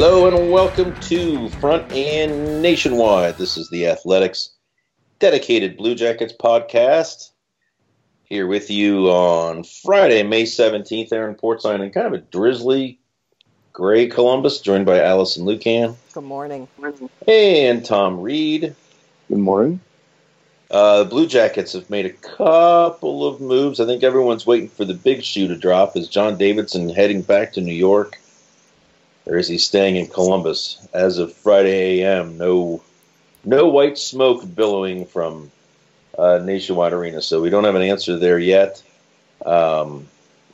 Hello and welcome to Front and Nationwide. This is the Athletics dedicated Blue Jackets podcast. Here with you on Friday, May 17th, Aaron Portzline, and kind of a drizzly gray Columbus, joined by Alison Lukan. Good morning. And Tom Reed. Good morning. Uh, the Blue Jackets have made a couple of moves. I think everyone's waiting for the big shoe to drop. Is John Davidson heading back to New York? Or is he staying in Columbus? As of Friday AM, no no white smoke billowing from uh, Nationwide Arena. So we don't have an answer there yet. Um,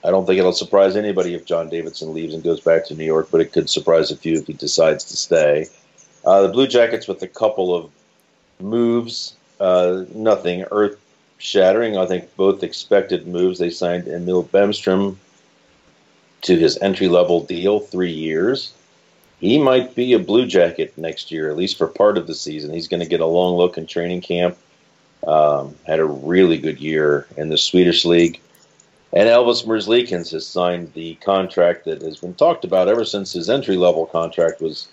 I don't think it'll surprise anybody if John Davidson leaves and goes back to New York, but it could surprise a few if he decides to stay. Uh, the Blue Jackets with a couple of moves, uh, nothing earth shattering. I think both expected moves. They signed Emil Bemstrom to his entry level deal, three years. He might be a Blue Jacket next year, at least for part of the season. He's going to get a long look in training camp. Um, had a really good year in the Swedish league. And Elvis Merzlikins has signed the contract that has been talked about ever since his entry level contract was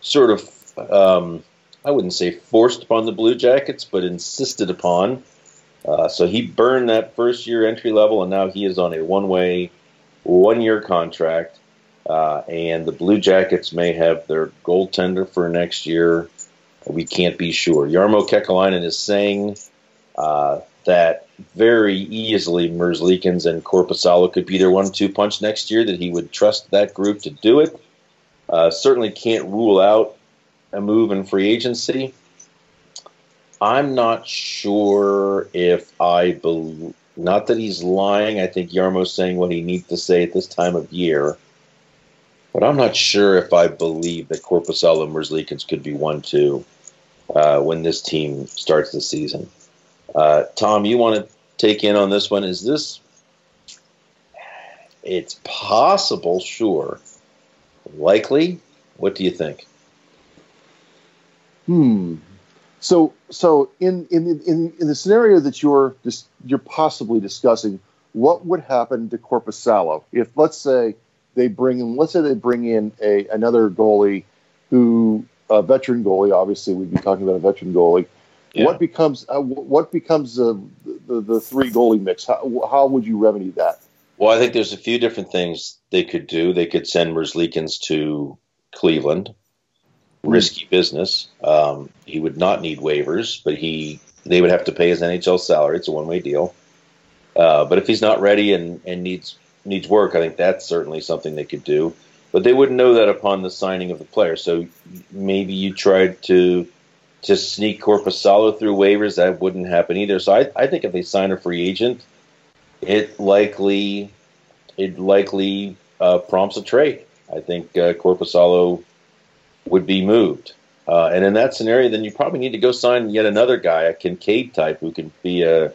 sort of, um, I wouldn't say forced upon the Blue Jackets, but insisted upon. Uh, so he burned that first year entry level, and now he is on a one way, one year contract. Uh, and the Blue Jackets may have their goaltender for next year. We can't be sure. Jarmo Kekalainen is saying uh, that very easily Merzlikins and Korpisalo could be their one-two punch next year. That he would trust that group to do it. Uh, certainly can't rule out a move in free agency. I'm not sure if I believe. Not that he's lying. I think Jarmo's saying what he needs to say at this time of year. But I'm not sure if I believe that Korpisalo and Merzlikins could be one-two uh, when this team starts the season. Uh, Tom, you want to take in on this one? Is this? It's possible, sure. Likely. What do you think? Hmm. So, so in in in, in the scenario that you're dis- you're possibly discussing, what would happen to Korpisalo if, let's say, they bring in, let's say they bring in a another goalie who a veteran goalie. Obviously, we'd be talking about a veteran goalie. Yeah. What becomes uh, what becomes uh, the the three goalie mix? How, how would you remedy that? Well, I think there's a few different things they could do. They could send Merzlikins to Cleveland. Risky business. Um, he would not need waivers, but he they would have to pay his NHL salary. It's a one way deal. Uh, but if he's not ready and, and needs needs work, I think that's certainly something they could do. But they wouldn't know that upon the signing of the player. So maybe you tried to to sneak Korpisalo through waivers. That wouldn't happen either. So I, I think if they sign a free agent, it likely it likely uh, prompts a trade. I think uh, Korpisalo would be moved. Uh, and in that scenario, then you probably need to go sign yet another guy, a Kinkaid type, who can be a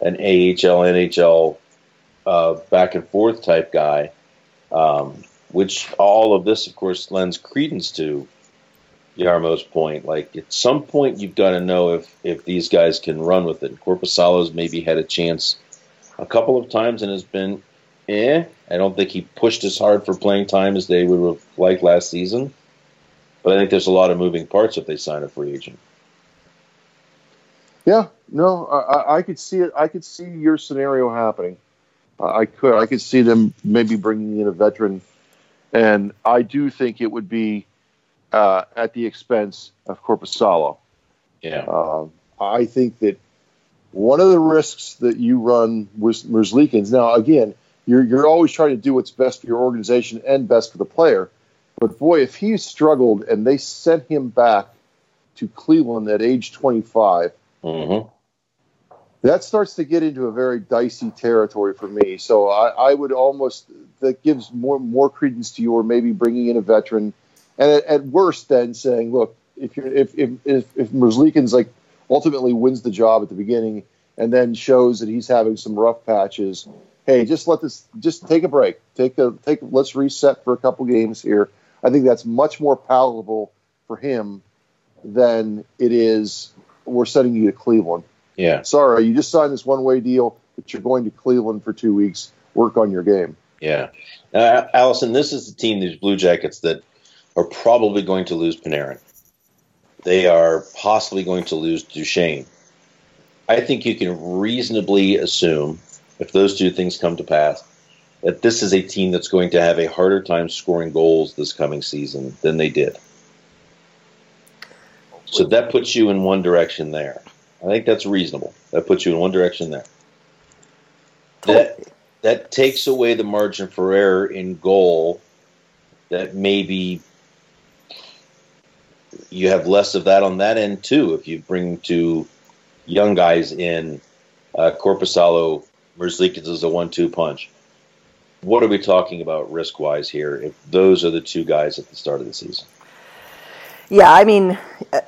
an AHL, NHL uh, back and forth type guy. Um, which all of this, of course, lends credence to Jarmo's point. Like at some point, you've got to know if if these guys can run with it. Korpisalo's maybe had a chance a couple of times and has been eh. I don't think he pushed as hard for playing time as they would have liked last season. But I think there's a lot of moving parts if they sign a free agent. Yeah, no, I, I could see it. I could see your scenario happening. I could. I could see them maybe bringing in a veteran, and I do think it would be uh, at the expense of Korpisalo. Yeah. Uh, I think that one of the risks that you run with Merzlikins. Now, again, you're you're always trying to do what's best for your organization and best for the player. But boy, if he struggled and they sent him back to Cleveland at age 25, mm-hmm. that starts to get into a very dicey territory for me. So I, I, would almost that gives more more credence to your maybe bringing in a veteran, and at, at worst, then saying, look, if you're if if if, if Merzlikins like ultimately wins the job at the beginning and then shows that he's having some rough patches. Hey, just let this, just take a break. Take a take. Let's reset for a couple games here. I think that's much more palatable for him than it is. We're sending you to Cleveland. Yeah. Sorry, you just signed this one way deal, but you're going to Cleveland for two weeks. Work on your game. Yeah. Uh, Alison, this is the team, these Blue Jackets, that are probably going to lose Panarin they are possibly going to lose Duchene. I think you can reasonably assume, if those two things come to pass, that this is a team that's going to have a harder time scoring goals this coming season than they did. So that puts you in one direction there. I think that's reasonable. That puts you in one direction there. That that takes away the margin for error in goal that maybe you have less of that on that end too. If you bring two young guys in, uh, Korpisalo, Merzlikins is a one-two punch. What are we talking about risk-wise here? If those are the two guys at the start of the season. Yeah, I mean,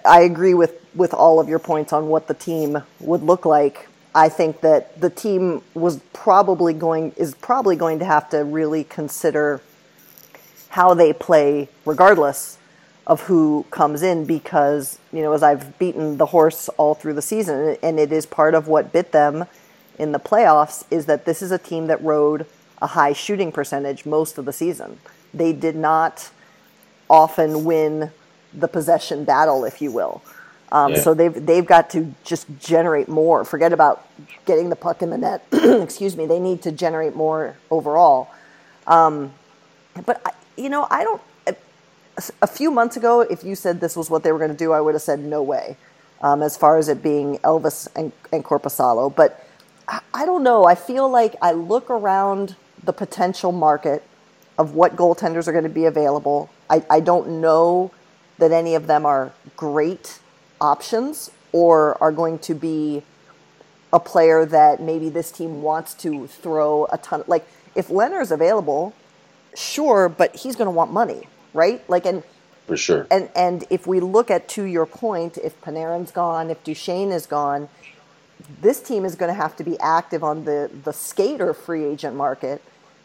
I agree with with all of your points on what the team would look like. I think that the team was probably going is probably going to have to really consider how they play regardless of who comes in because, you know, as I've beaten the horse all through the season, and it is part of what bit them in the playoffs, is that this is a team that rode a high shooting percentage most of the season. They did not often win the possession battle, if you will. Um, yeah. So they've they've got to just generate more. Forget about getting the puck in the net. Excuse me. They need to generate more overall. Um, but I, you know, I don't a few months ago, if you said this was what they were going to do, I would have said no way. Um, as far as it being Elvis and, and Korpisalo, but I, I don't know. I feel like I look around the potential market of what goaltenders are going to be available. I, I don't know that any of them are great options or are going to be a player that maybe this team wants to throw a ton. Like if Lehner's available, sure, but he's going to want money right? Like, and for sure. And and if we look at to your point, if Panarin's gone, if Duchene is gone, this team is going to have to be active on the the skater free agent market.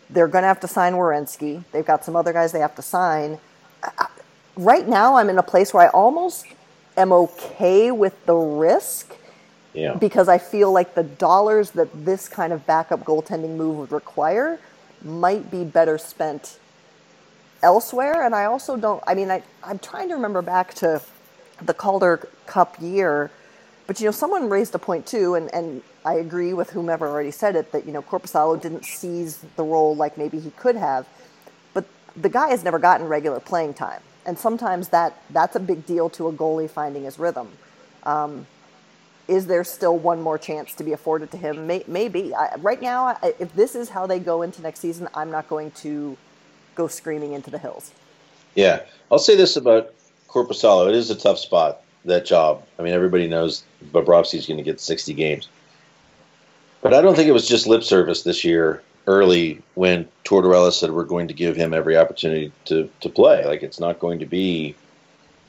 They're going to have to sign Werenski. They've got some other guys they have to sign. Right now, I'm in a place where I almost am okay with the risk. Yeah. Because I feel like the dollars that this kind of backup goaltending move would require might be better spent elsewhere. And I also don't, I mean, I, I'm trying to remember back to the Calder Cup year, but, you know, someone raised a point too, and, and I agree with whomever already said it, that, you know, Korpisalo didn't seize the role like maybe he could have. But the guy has never gotten regular playing time. and sometimes that that's a big deal to a goalie finding his rhythm. Um, is there still one more chance to be afforded to him? May, maybe. I, right now, I, if this is how they go into next season, I'm not going to go screaming into the hills. Yeah, I'll say this about Korpisalo. It is a tough spot that job. I mean, everybody knows Bobrovsky's going to get 60 games. But I don't think it was just lip service this year early when Tortorella said we're going to give him every opportunity to, to play. Like, it's not going to be,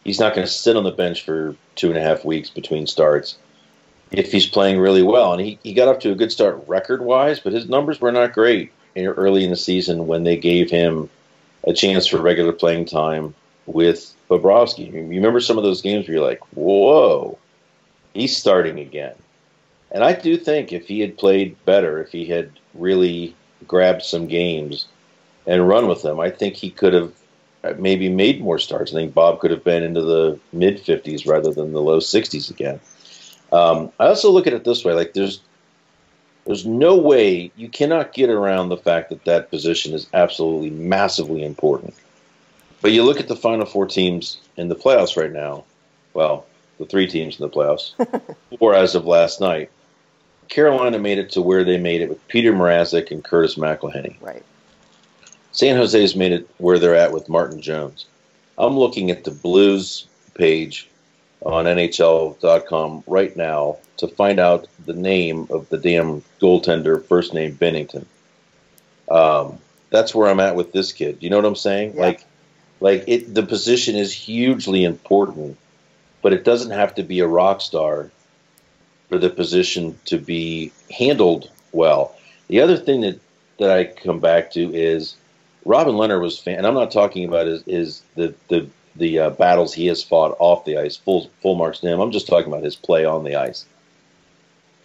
he's not going to sit on the bench for two and a half weeks between starts if he's playing really well. And he, he got off to a good start record wise, but his numbers were not great early in the season when they gave him a chance for regular playing time with Bobrovsky. You remember some of those games where you're like, whoa, he's starting again. And I do think if he had played better, if he had really grabbed some games and run with them, I think he could have maybe made more starts. I think Bob could have been into the mid 50s rather than the low 60s again. Um, I also look at it this way: like there's there's no way you cannot get around the fact that that position is absolutely massively important. But you look at the final four teams in the playoffs right now. Well, the three teams in the playoffs, four as of last night. Carolina made it to where they made it with Peter Mrazek and Curtis McElhinney. Right. San Jose's made it where they're at with Martin Jones. I'm looking at the Blues page on NHL.com right now to find out the name of the damn goaltender, first name Binnington. Um, that's where I'm at with this kid. You know what I'm saying? Yeah. Like, like it. The position is hugely important, but it doesn't have to be a rock star for the position to be handled well. The other thing that that I come back to is Robin Lehner was fan, and I'm not talking about is, is the the the uh, battles he has fought off the ice. Full full marks to him. I'm just talking about his play on the ice.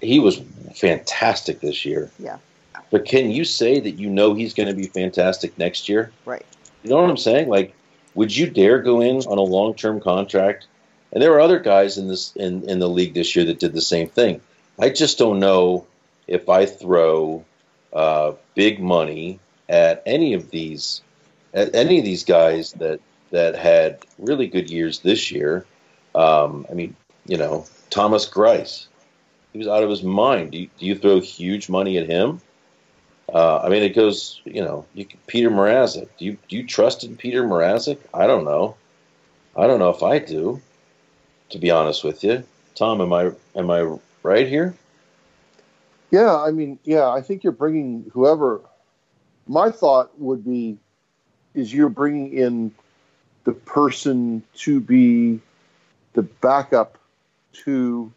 He was fantastic this year. Yeah. But can you say that you know he's going to be fantastic next year? Right. You know what I'm saying? Like, would you dare go in on a long term contract? And there were other guys in this in, in the league this year that did the same thing. I just don't know if I throw uh, big money at any of these at any of these guys that that had really good years this year. Um, I mean, you know, Thomas Greiss, he was out of his mind. Do you, do you throw huge money at him? Uh, I mean, it goes, you know, you, Peter Mrazek. Do you do you trust in Peter Mrazek? I don't know. I don't know if I do. To be honest with you, Tom, am I am I right here? Yeah, I mean, yeah, I think you're bringing whoever. My thought would be, is you're bringing in the person to be the backup to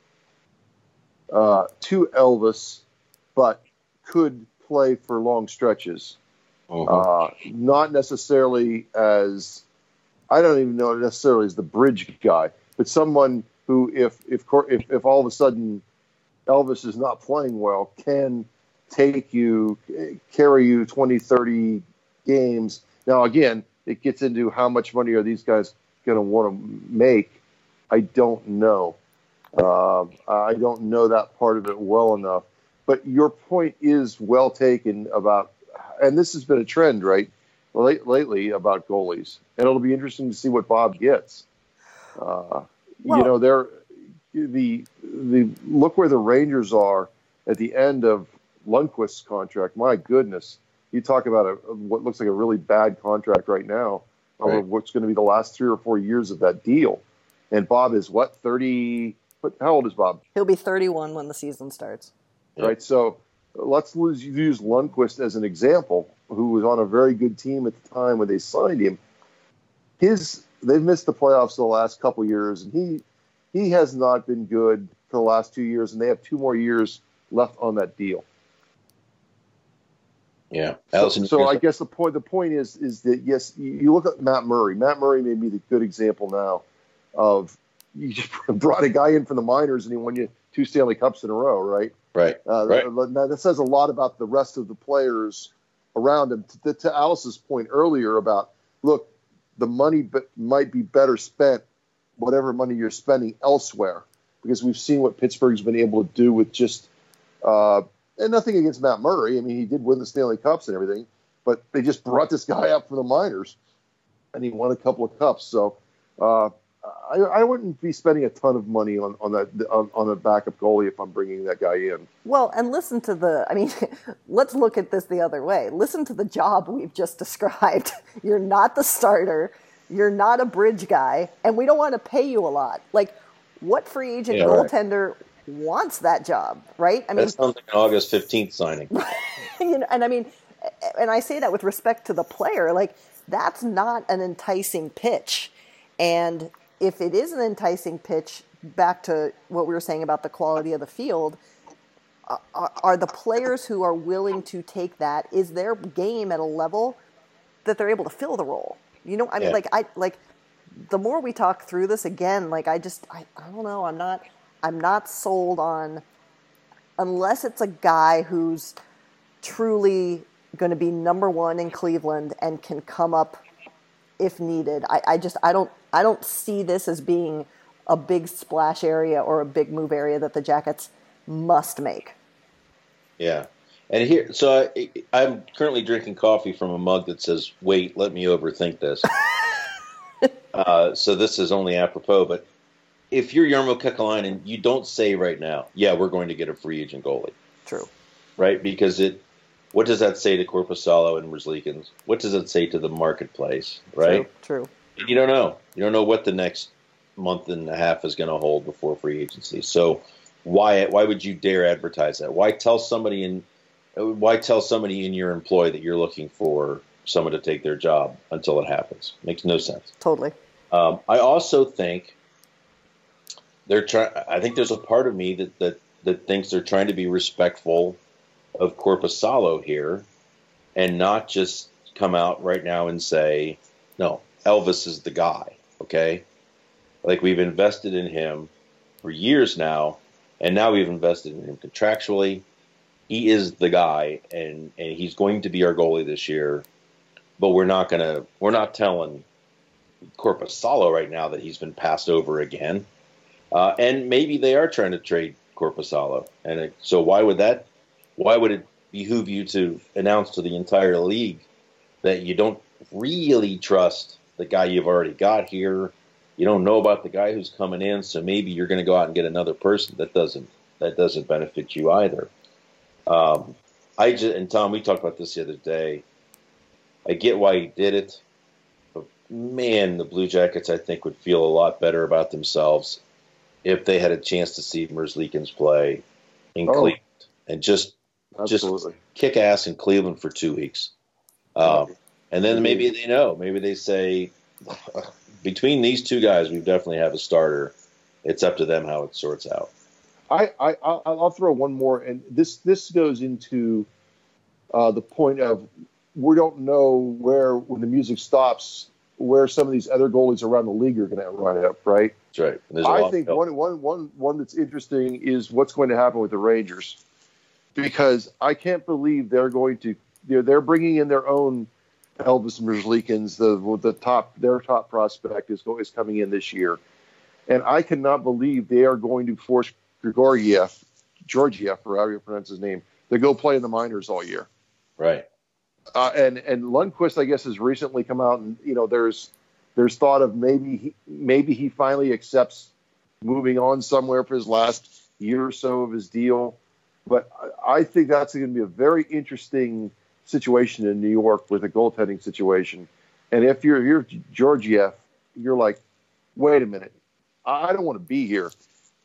uh, to Elvis, but could play for long stretches. Uh, not necessarily as I don't even know necessarily as the bridge guy, but someone who, if if if, if all of a sudden Elvis is not playing well, can take you carry you 20, 30 games. Now again, it gets into how much money are these guys going to want to make. I don't know. Uh, I don't know that part of it well enough. But your point is well taken about, and this has been a trend, right, late, lately about goalies, and it'll be interesting to see what Bob gets. Uh, well, you know, they're the the look where the Rangers are at the end of Lundqvist's contract. My goodness, you talk about a, what looks like a really bad contract right now, right. what's going to be the last three or four years of that deal. And Bob is what thirty? How old is Bob? He'll be thirty-one when the season starts. Right. So let's use Lundqvist as an example, who was on a very good team at the time when they signed him. His they've missed the playoffs the last couple years, and he he has not been good for the last two years, and they have two more years left on that deal. Yeah, Alison. So, so I guess the point the point is is that yes, you look at Matt Murray. Matt Murray may be the good example now of you just brought a guy in from the minors and he won you two Stanley Cups in a row, right? Right. Uh, right. Now that says a lot about the rest of the players around him. To, to Alice's point earlier about look, the money might be better spent, whatever money you're spending elsewhere, because we've seen what Pittsburgh's been able to do with just uh, and nothing against Matt Murray. I mean, he did win the Stanley Cups and everything, but they just brought this guy up from the minors. and he won a couple of cups. So uh, I, I wouldn't be spending a ton of money on on that on, on a backup goalie if I'm bringing that guy in. Well, and listen to the, I mean, let's look at this the other way. Listen to the job we've just described. You're not the starter, you're not a bridge guy, and we don't want to pay you a lot. Like, what free agent Yeah, right. goaltender wants that job, right? I mean, That sounds like an August fifteenth signing. you know, and I mean, and I say that with respect to the player. Like that's not an enticing pitch, and if it is an enticing pitch, back to what we were saying about the quality of the field, are, are the players who are willing to take that? Is their game at a level that they're able to fill the role? You know, I mean, Yeah. like I like the more we talk through this again, like I just I, I don't know, I'm not I'm not sold on unless it's a guy who's truly going to be number one in Cleveland and can come up if needed. I, I just I don't I don't see this as being a big splash area or a big move area that the Jackets must make. Yeah. And here, so I, I'm currently drinking coffee from a mug that says, "Wait, let me overthink this." uh, so this is only apropos, but if you're Jarmo Kekalainen, you don't say right now, "Yeah, we're going to get a free agent goalie," True. right? Because it, what does that say to Korpisalo and Merzlikins? What does it say to the marketplace, right? True. And you don't know. You don't know what the next month and a half is going to hold before free agency. So why why would you dare advertise that? Why tell somebody in why tell somebody in your employ that you're looking for someone to take their job until it happens? Makes no sense. Totally. Um, I also think they're trying. I think there's a part of me that, that that thinks they're trying to be respectful of Korpisalo here, and not just come out right now and say, "No, Elvis is the guy." Okay, like we've invested in him for years now, and now we've invested in him contractually. He is the guy, and and he's going to be our goalie this year. But we're not gonna. We're not telling Korpisalo right now that he's been passed over again. Uh, and maybe they are trying to trade Korpisalo. And it, so why would that? Why would it behoove you to announce to the entire league that you don't really trust the guy you've already got here? You don't know about the guy who's coming in, so maybe you're going to go out and get another person. That doesn't that doesn't benefit you either. Um, I just and Tom, we talked about this the other day. I get why he did it but man, the Blue Jackets, I think, would feel a lot better about themselves if they had a chance to see Merzlikins play in Oh. Cleveland and just Absolutely. just kick ass in Cleveland for two weeks. Um, and then maybe they know. Maybe they say, between these two guys, we definitely have a starter. It's up to them how it sorts out. I, I I'll, I'll throw one more, and this this goes into uh, the point of we don't know where when the music stops where some of these other goalies around the league are going to run up, right? That's right. And there's a I think one, one, one, one that's interesting is what's going to happen with the Rangers, because I can't believe they're going to they're, they're bringing in their own Elvis Merzlikins, the the top their top prospect is is coming in this year, and I cannot believe they are going to force Grigoriev, Georgiev, or however you pronounce his name, to go play in the minors all year. right. Uh, and and Lundqvist, I guess, has recently come out, and you know, there's there's thought of maybe he, maybe he finally accepts moving on somewhere for his last year or so of his deal. But I, I think that's going to be a very interesting situation in New York with a goaltending situation. And if you're you're Georgiev, you're like, wait a minute, I I don't want to be here.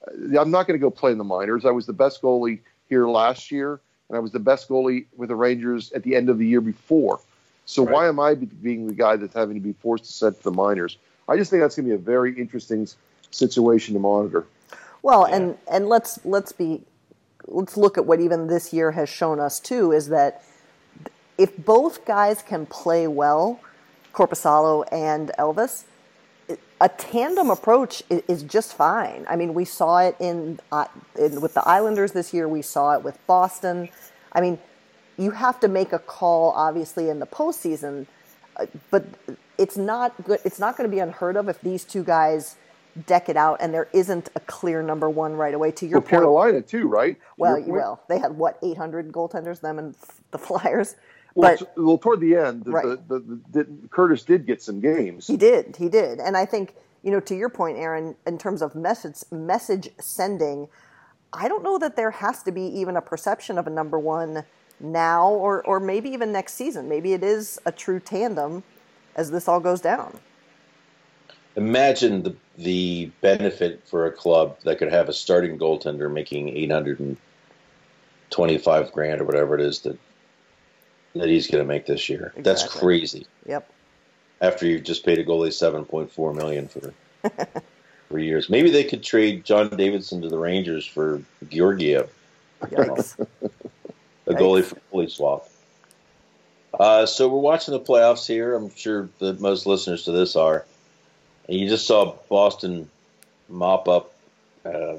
Uh, I'm not going to go play in the minors. I was the best goalie here last year, and I was the best goalie with the Rangers at the end of the year before. So Right. why am I being the guy that's having to be forced to send to the minors? I just think that's going to be a very interesting situation to monitor. Well, and and let's let's be let's look at what even this year has shown us too is that if both guys can play well, Korpisalo and Elvis, a tandem approach is just fine. I mean, we saw it in, uh, in with the Islanders this year. We saw it with Boston. I mean, you have to make a call, obviously, in the postseason, uh, but it's not good. It's not going to be unheard of if these two guys deck it out and there isn't a clear number one right away. To your For point, Carolina too, right? To well, well, they had what 800 goaltenders, them and the Flyers. Well, but t- well, toward the end, the, Right. the, the, the, Curtis did get some games. He did. He did. And I think, you know, to your point, Aaron, in terms of message message sending, I don't know that there has to be even a perception of a number one now or, or maybe even next season. Maybe it is a true tandem as this all goes down. Imagine the the benefit for a club that could have a starting goaltender making eight hundred and twenty five grand or whatever it is that that he's going to make this year. That's crazy. Yep. After you've just paid a goalie seven point four million for three years, maybe they could trade John Davidson to the Rangers for Georgiev, Yikes. a goalie for goalie swap. Uh, so we're watching the playoffs here. I'm sure that most listeners to this are. And you just saw Boston mop up, uh,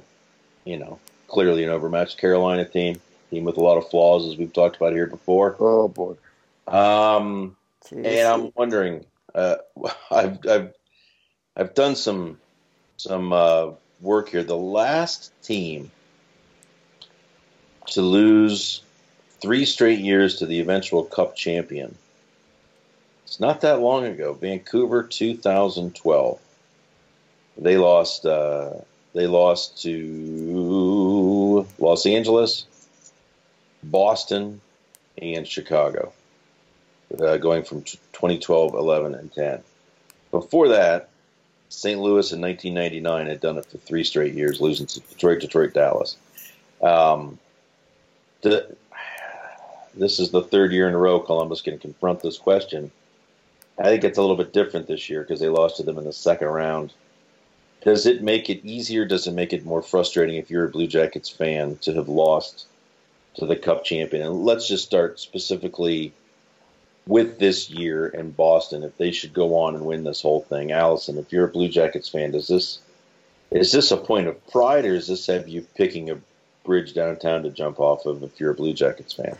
you know, clearly an overmatched Carolina team, team with a lot of flaws, as we've talked about here before. Oh boy. Um, Jeez. and I'm wondering, uh, I've, I've, I've done some, some uh, work here. The last team to lose three straight years to the eventual Cup champion. It's not that long ago. Vancouver, 2012. They lost. Uh, they lost to Los Angeles, Boston, and Chicago. Uh, going from t- 2012, 11, and 10. Before that, St. Louis in 1999 had done it for three straight years, losing to Detroit, Detroit, Dallas. Um, the, this is the third year in a row Columbus can confront this question. I think it's a little bit different this year because they lost to them in the second round. Does it make it easier? Does it make it more frustrating if you're a Blue Jackets fan to have lost to the Cup champion? And let's just start specifically with this year in Boston. If they should go on and win this whole thing, Alison, if you're a Blue Jackets fan, does this is this a point of pride, or is this have you picking a bridge downtown to jump off of if you're a Blue Jackets fan?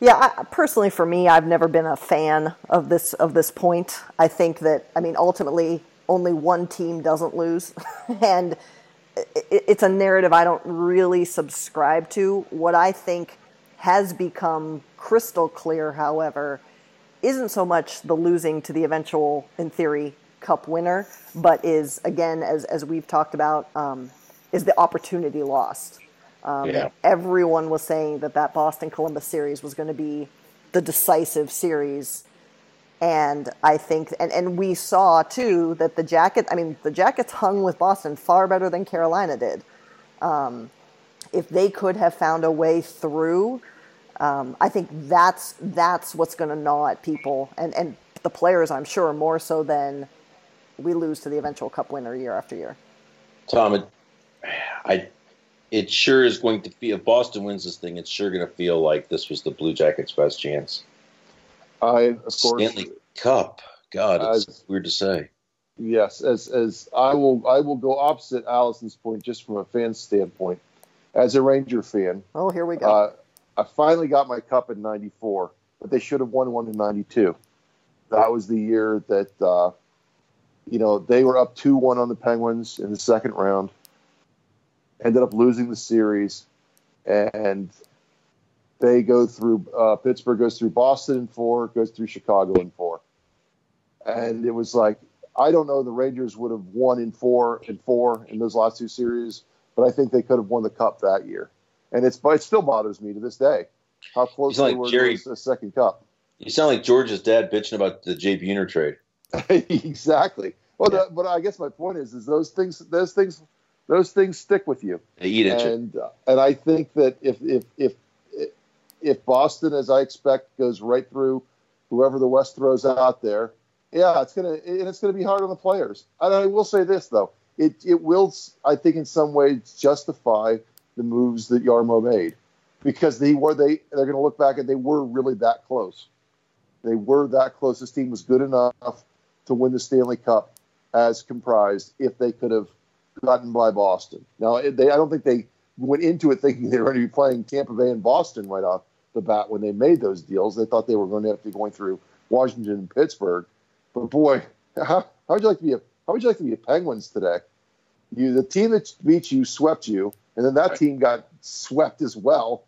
Yeah, I, personally, for me, I've never been a fan of this of this point. I think that I mean, ultimately, only one team doesn't lose, and it's a narrative I don't really subscribe to. What I think has become crystal clear, however, isn't so much the losing to the eventual, in theory, cup winner, but is again, as as we've talked about, um, is the opportunity lost. Um, Yeah. Everyone was saying that that Boston Columbus series was going to be the decisive series. And I think, and, and we saw too that the jacket, I mean, the Jackets hung with Boston far better than Carolina did. Um, if they could have found a way through, um, I think that's that's what's going to gnaw at people and, and the players, I'm sure, more so than we lose to the eventual cup winner year after year. Tom, it, I, it sure is going to feel. If Boston wins this thing, it's sure going to feel like this was the Blue Jackets' best chance. I of course Stanley Cup. God, it's As- weird to say. Yes, as as I will I will go opposite Alison's point just from a fan standpoint. As a Ranger fan, Oh, here we go. uh, I finally got my cup in '94, but they should have won one in '92. That was the year that uh, you know they were up two one on the Penguins in the second round, ended up losing the series, and they go through uh, Pittsburgh goes through Boston in four, goes through Chicago in four, and it was like I don't know the Rangers would have won in four and four in those last two series, but I think they could have won the cup that year, and it's but it still bothers me to this day how close He's like they were Jerry- to a second cup. You sound like George's dad bitching about the Jay Buhner trade. exactly. Well, Yeah. the, but I guess my point is, is those things, those things, those things stick with you. They eat at you. and uh, and I think that if if if if Boston, as I expect, goes right through whoever the West throws out there, yeah, it's gonna and it's gonna be hard on the players. And I will say this though, it it will, I think, in some ways justify the moves that Jarmo made because they were they they're gonna look back and they were really that close. They were that close. This team was good enough to win the Stanley Cup as comprised if they could have gotten by Boston. Now, they I don't think they went into it thinking they were going to be playing Tampa Bay and Boston right off the bat when they made those deals. They thought they were going to have to be going through Washington and Pittsburgh. But boy, how, how would you like to be a how would you like to be a Penguins today? You the team that beat you swept you, and then that team got swept as well.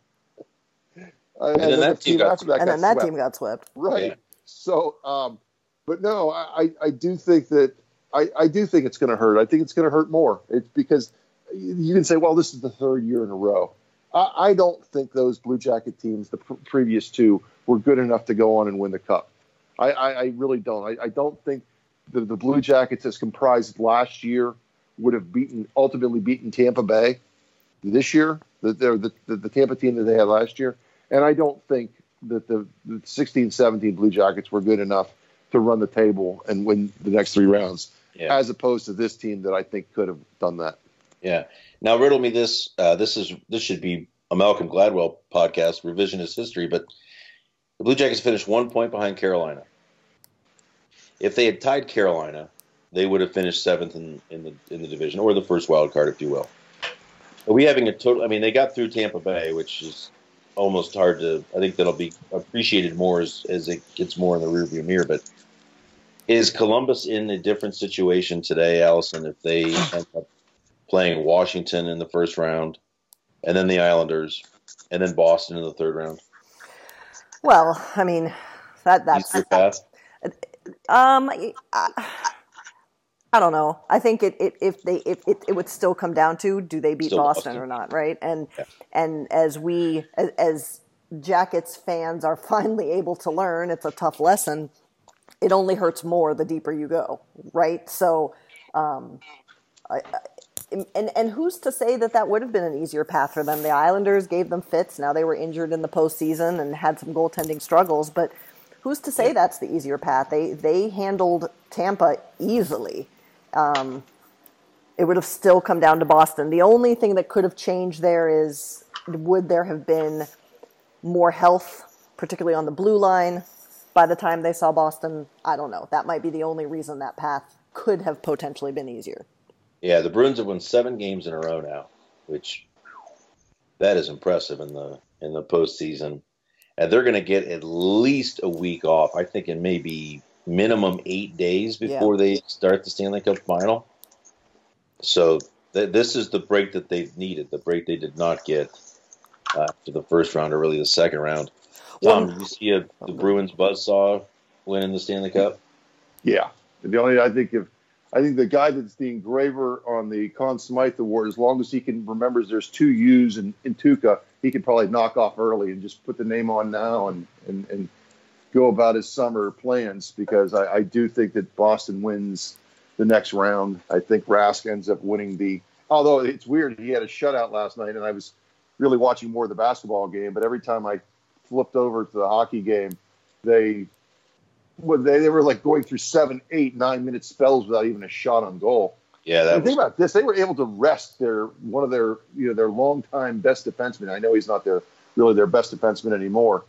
Uh, then that team got- after that and got then that swept. team got swept. right. Yeah. So, um, but no, I, I do think that I, I do think it's going to hurt. I think it's going to hurt more. It's because you you can say, well, this is the third year in a row. I, I don't think those Blue Jacket teams, the pr- previous two, were good enough to go on and win the cup. I, I, I really don't. I, I don't think the, the Blue Jackets, as comprised last year, would have beaten ultimately beaten Tampa Bay this year. The, the, the, the Tampa team that they had last year, and I don't think that the, the 16, 17 Blue Jackets were good enough to run the table and win the next three rounds, Yeah. as opposed to this team that I think could have done that. Yeah. Now riddle me this. Uh, this is this should be a Malcolm Gladwell podcast, revisionist history. But the Blue Jackets finished one point behind Carolina. If they had tied Carolina, they would have finished seventh in, in the in the division, or the first wild card, if you will. Are we having a total? I mean, they got through Tampa Bay, which is almost hard to. I think that'll be appreciated more as as it gets more in the rearview mirror. But is Columbus in a different situation today, Alison? If they end up playing Washington in the first round, and then the Islanders, and then Boston in the third round. Well, I mean, that that's Easier path. Um, I, I don't know. I think it, it if they if it, it would still come down to do they beat Boston, Boston. or not, right? And and as we as, as Jackets fans are finally able to learn, it's a tough lesson. It only hurts more the deeper you go, right? So, um, I, and and who's to say that that would have been an easier path for them? The Islanders gave them fits. Now they were injured in the postseason and had some goaltending struggles, but who's to say that's the easier path? They they handled Tampa easily. Um, it would have still come down to Boston. The only thing that could have changed there is would there have been more health, particularly on the blue line, by the time they saw Boston? I don't know. That might be the only reason that path could have potentially been easier. Yeah, the Bruins have won seven games in a row now, which that is impressive in the in the postseason. And they're going to get at least a week off. I think it may be minimum eight days before they start the Stanley Cup final. So th- this is the break that they've needed. The break they did not get uh, after the first round or really the second round. Tom, Well- did you see a, the Bruins buzzsaw winning the Stanley Cup? Yeah, the only I think if I think the guy that's the engraver on the Conn Smythe Award, as long as he can remembers there's two U's in, in Tuukka, he could probably knock off early and just put the name on now and and, and go about his summer plans because I, I do think that Boston wins the next round. I think Rask ends up winning the. Although it's weird, he had a shutout last night, and I was really watching more of the basketball game. But every time I flipped over to the hockey game, they well, they, they were like going through seven, eight, nine minute spells without even a shot on goal. Yeah, that And think about this: they were able to rest their one of their you know their longtime best defensemen. I know he's not their really their best defenseman anymore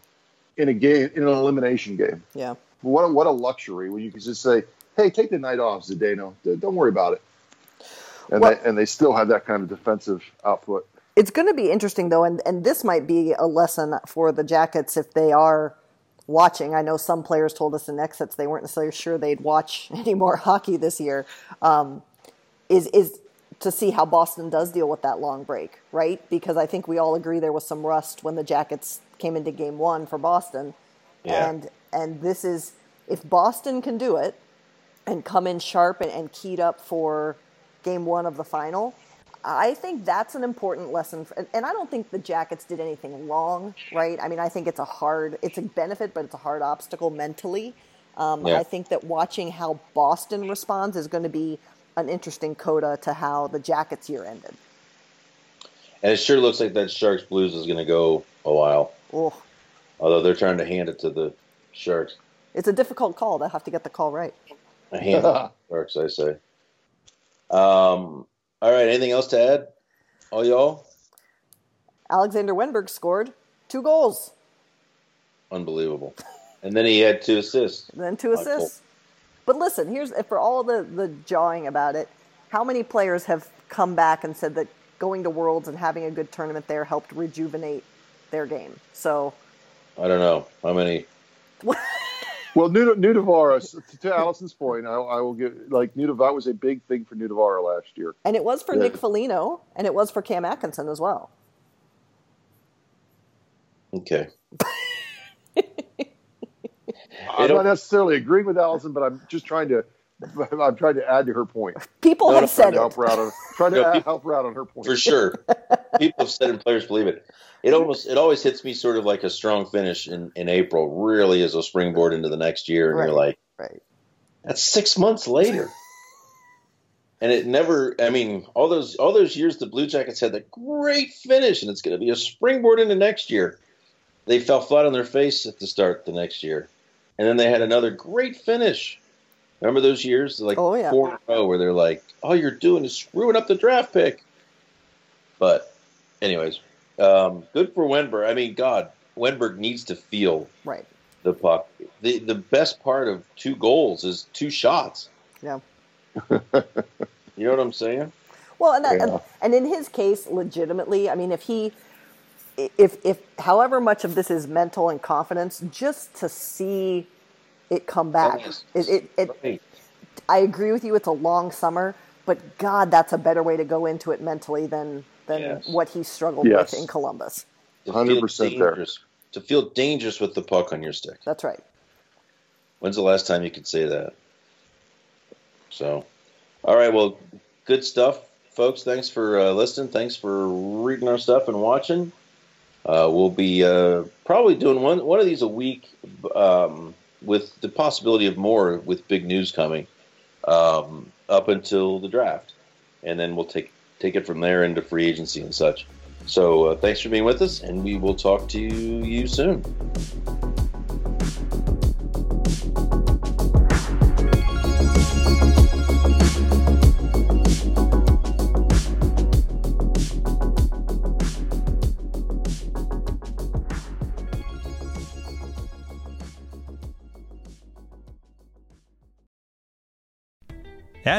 in a game in an elimination game. Yeah. What a, what a luxury when you can just say, "Hey, take the night off, Zdeno. Don't worry about it." And Well- they and they still have that kind of defensive output. It's going to be interesting though, and, and this might be a lesson for the Jackets if they are watching. I know some players told us in exits they weren't necessarily sure they'd watch any more hockey this year. Um, is is to see how Boston does deal with that long break, right? Because I think we all agree there was some rust when the Jackets came into Game One for Boston, Yeah. and and this is if Boston can do it and come in sharp and, and keyed up for Game One of the final. I think that's an important lesson, for, and I don't think the Jackets did anything wrong, right? I mean, I think it's a hard, it's a benefit, but it's a hard obstacle mentally. Um, Yeah. I think that watching how Boston responds is going to be an interesting coda to how the Jackets year ended. And it sure looks like that Sharks Blues is going to go a while. Oh, Although they're trying to hand it to the Sharks. it's a difficult call. They have to get the call right. A hand it to the Sharks, I say. Um, all right. Anything else to add? All y'all? Alexander Wennberg scored two goals, Unbelievable. And then he had two assists. and then two assists. But listen, here's for all the the jawing about it. How many players have come back and said that going to Worlds and having a good tournament there helped rejuvenate their game? So I don't know. How many? Well, Nuda, Nutivaara, to, to Alison's point, I, I will give like Nutivaara was a big thing for Nutivaara last year. And it was for Yeah. Nick Foligno, and it was for Cam Atkinson as well. Okay. I'm not necessarily agreeing with Alison, but I'm just trying to. I'm trying to add to her point. People No, have no, said Trying to help it. her out. On, trying to No, add- people- help her out on her point. For sure. People have said and players believe it. It almost it always hits me sort of like a strong finish in, in April, really as a springboard into the next year, and you're like, Right. that's six months later. and it never I mean, all those all those years the Blue Jackets had that great finish and it's gonna be a springboard into next year. They fell flat on their face at the start the next year. And then they had another great finish. Remember those years? Like Oh, yeah. four in a row where they're like, All you're doing is screwing up the draft pick. But anyways, um, good for Wennberg. I mean, God, Wennberg needs to feel Right. the puck. The the best part of two goals is two shots. Yeah. You know what I'm saying? Well, and, that, Yeah. and and in his case, legitimately, I mean, if he, if if however much of this is mental and confidence, just to see it come back, Yes. it, it, it Right. I agree with you. It's a long summer, but God, that's a better way to go into it mentally than than Yes. what he struggled Yes. with in Columbus. To feel 100% there. dangerous- To feel dangerous with the puck on your stick. That's right. When's the last time you could say that? So, all right. Well, good stuff, folks. Thanks for uh, listening. Thanks for reading our stuff and watching. Uh, we'll be uh, probably doing one one of these a week, um, with the possibility of more with big news coming um, up until the draft, and then we'll take take it from there into free agency and such. So, uh, thanks for being with us, and we will talk to you soon.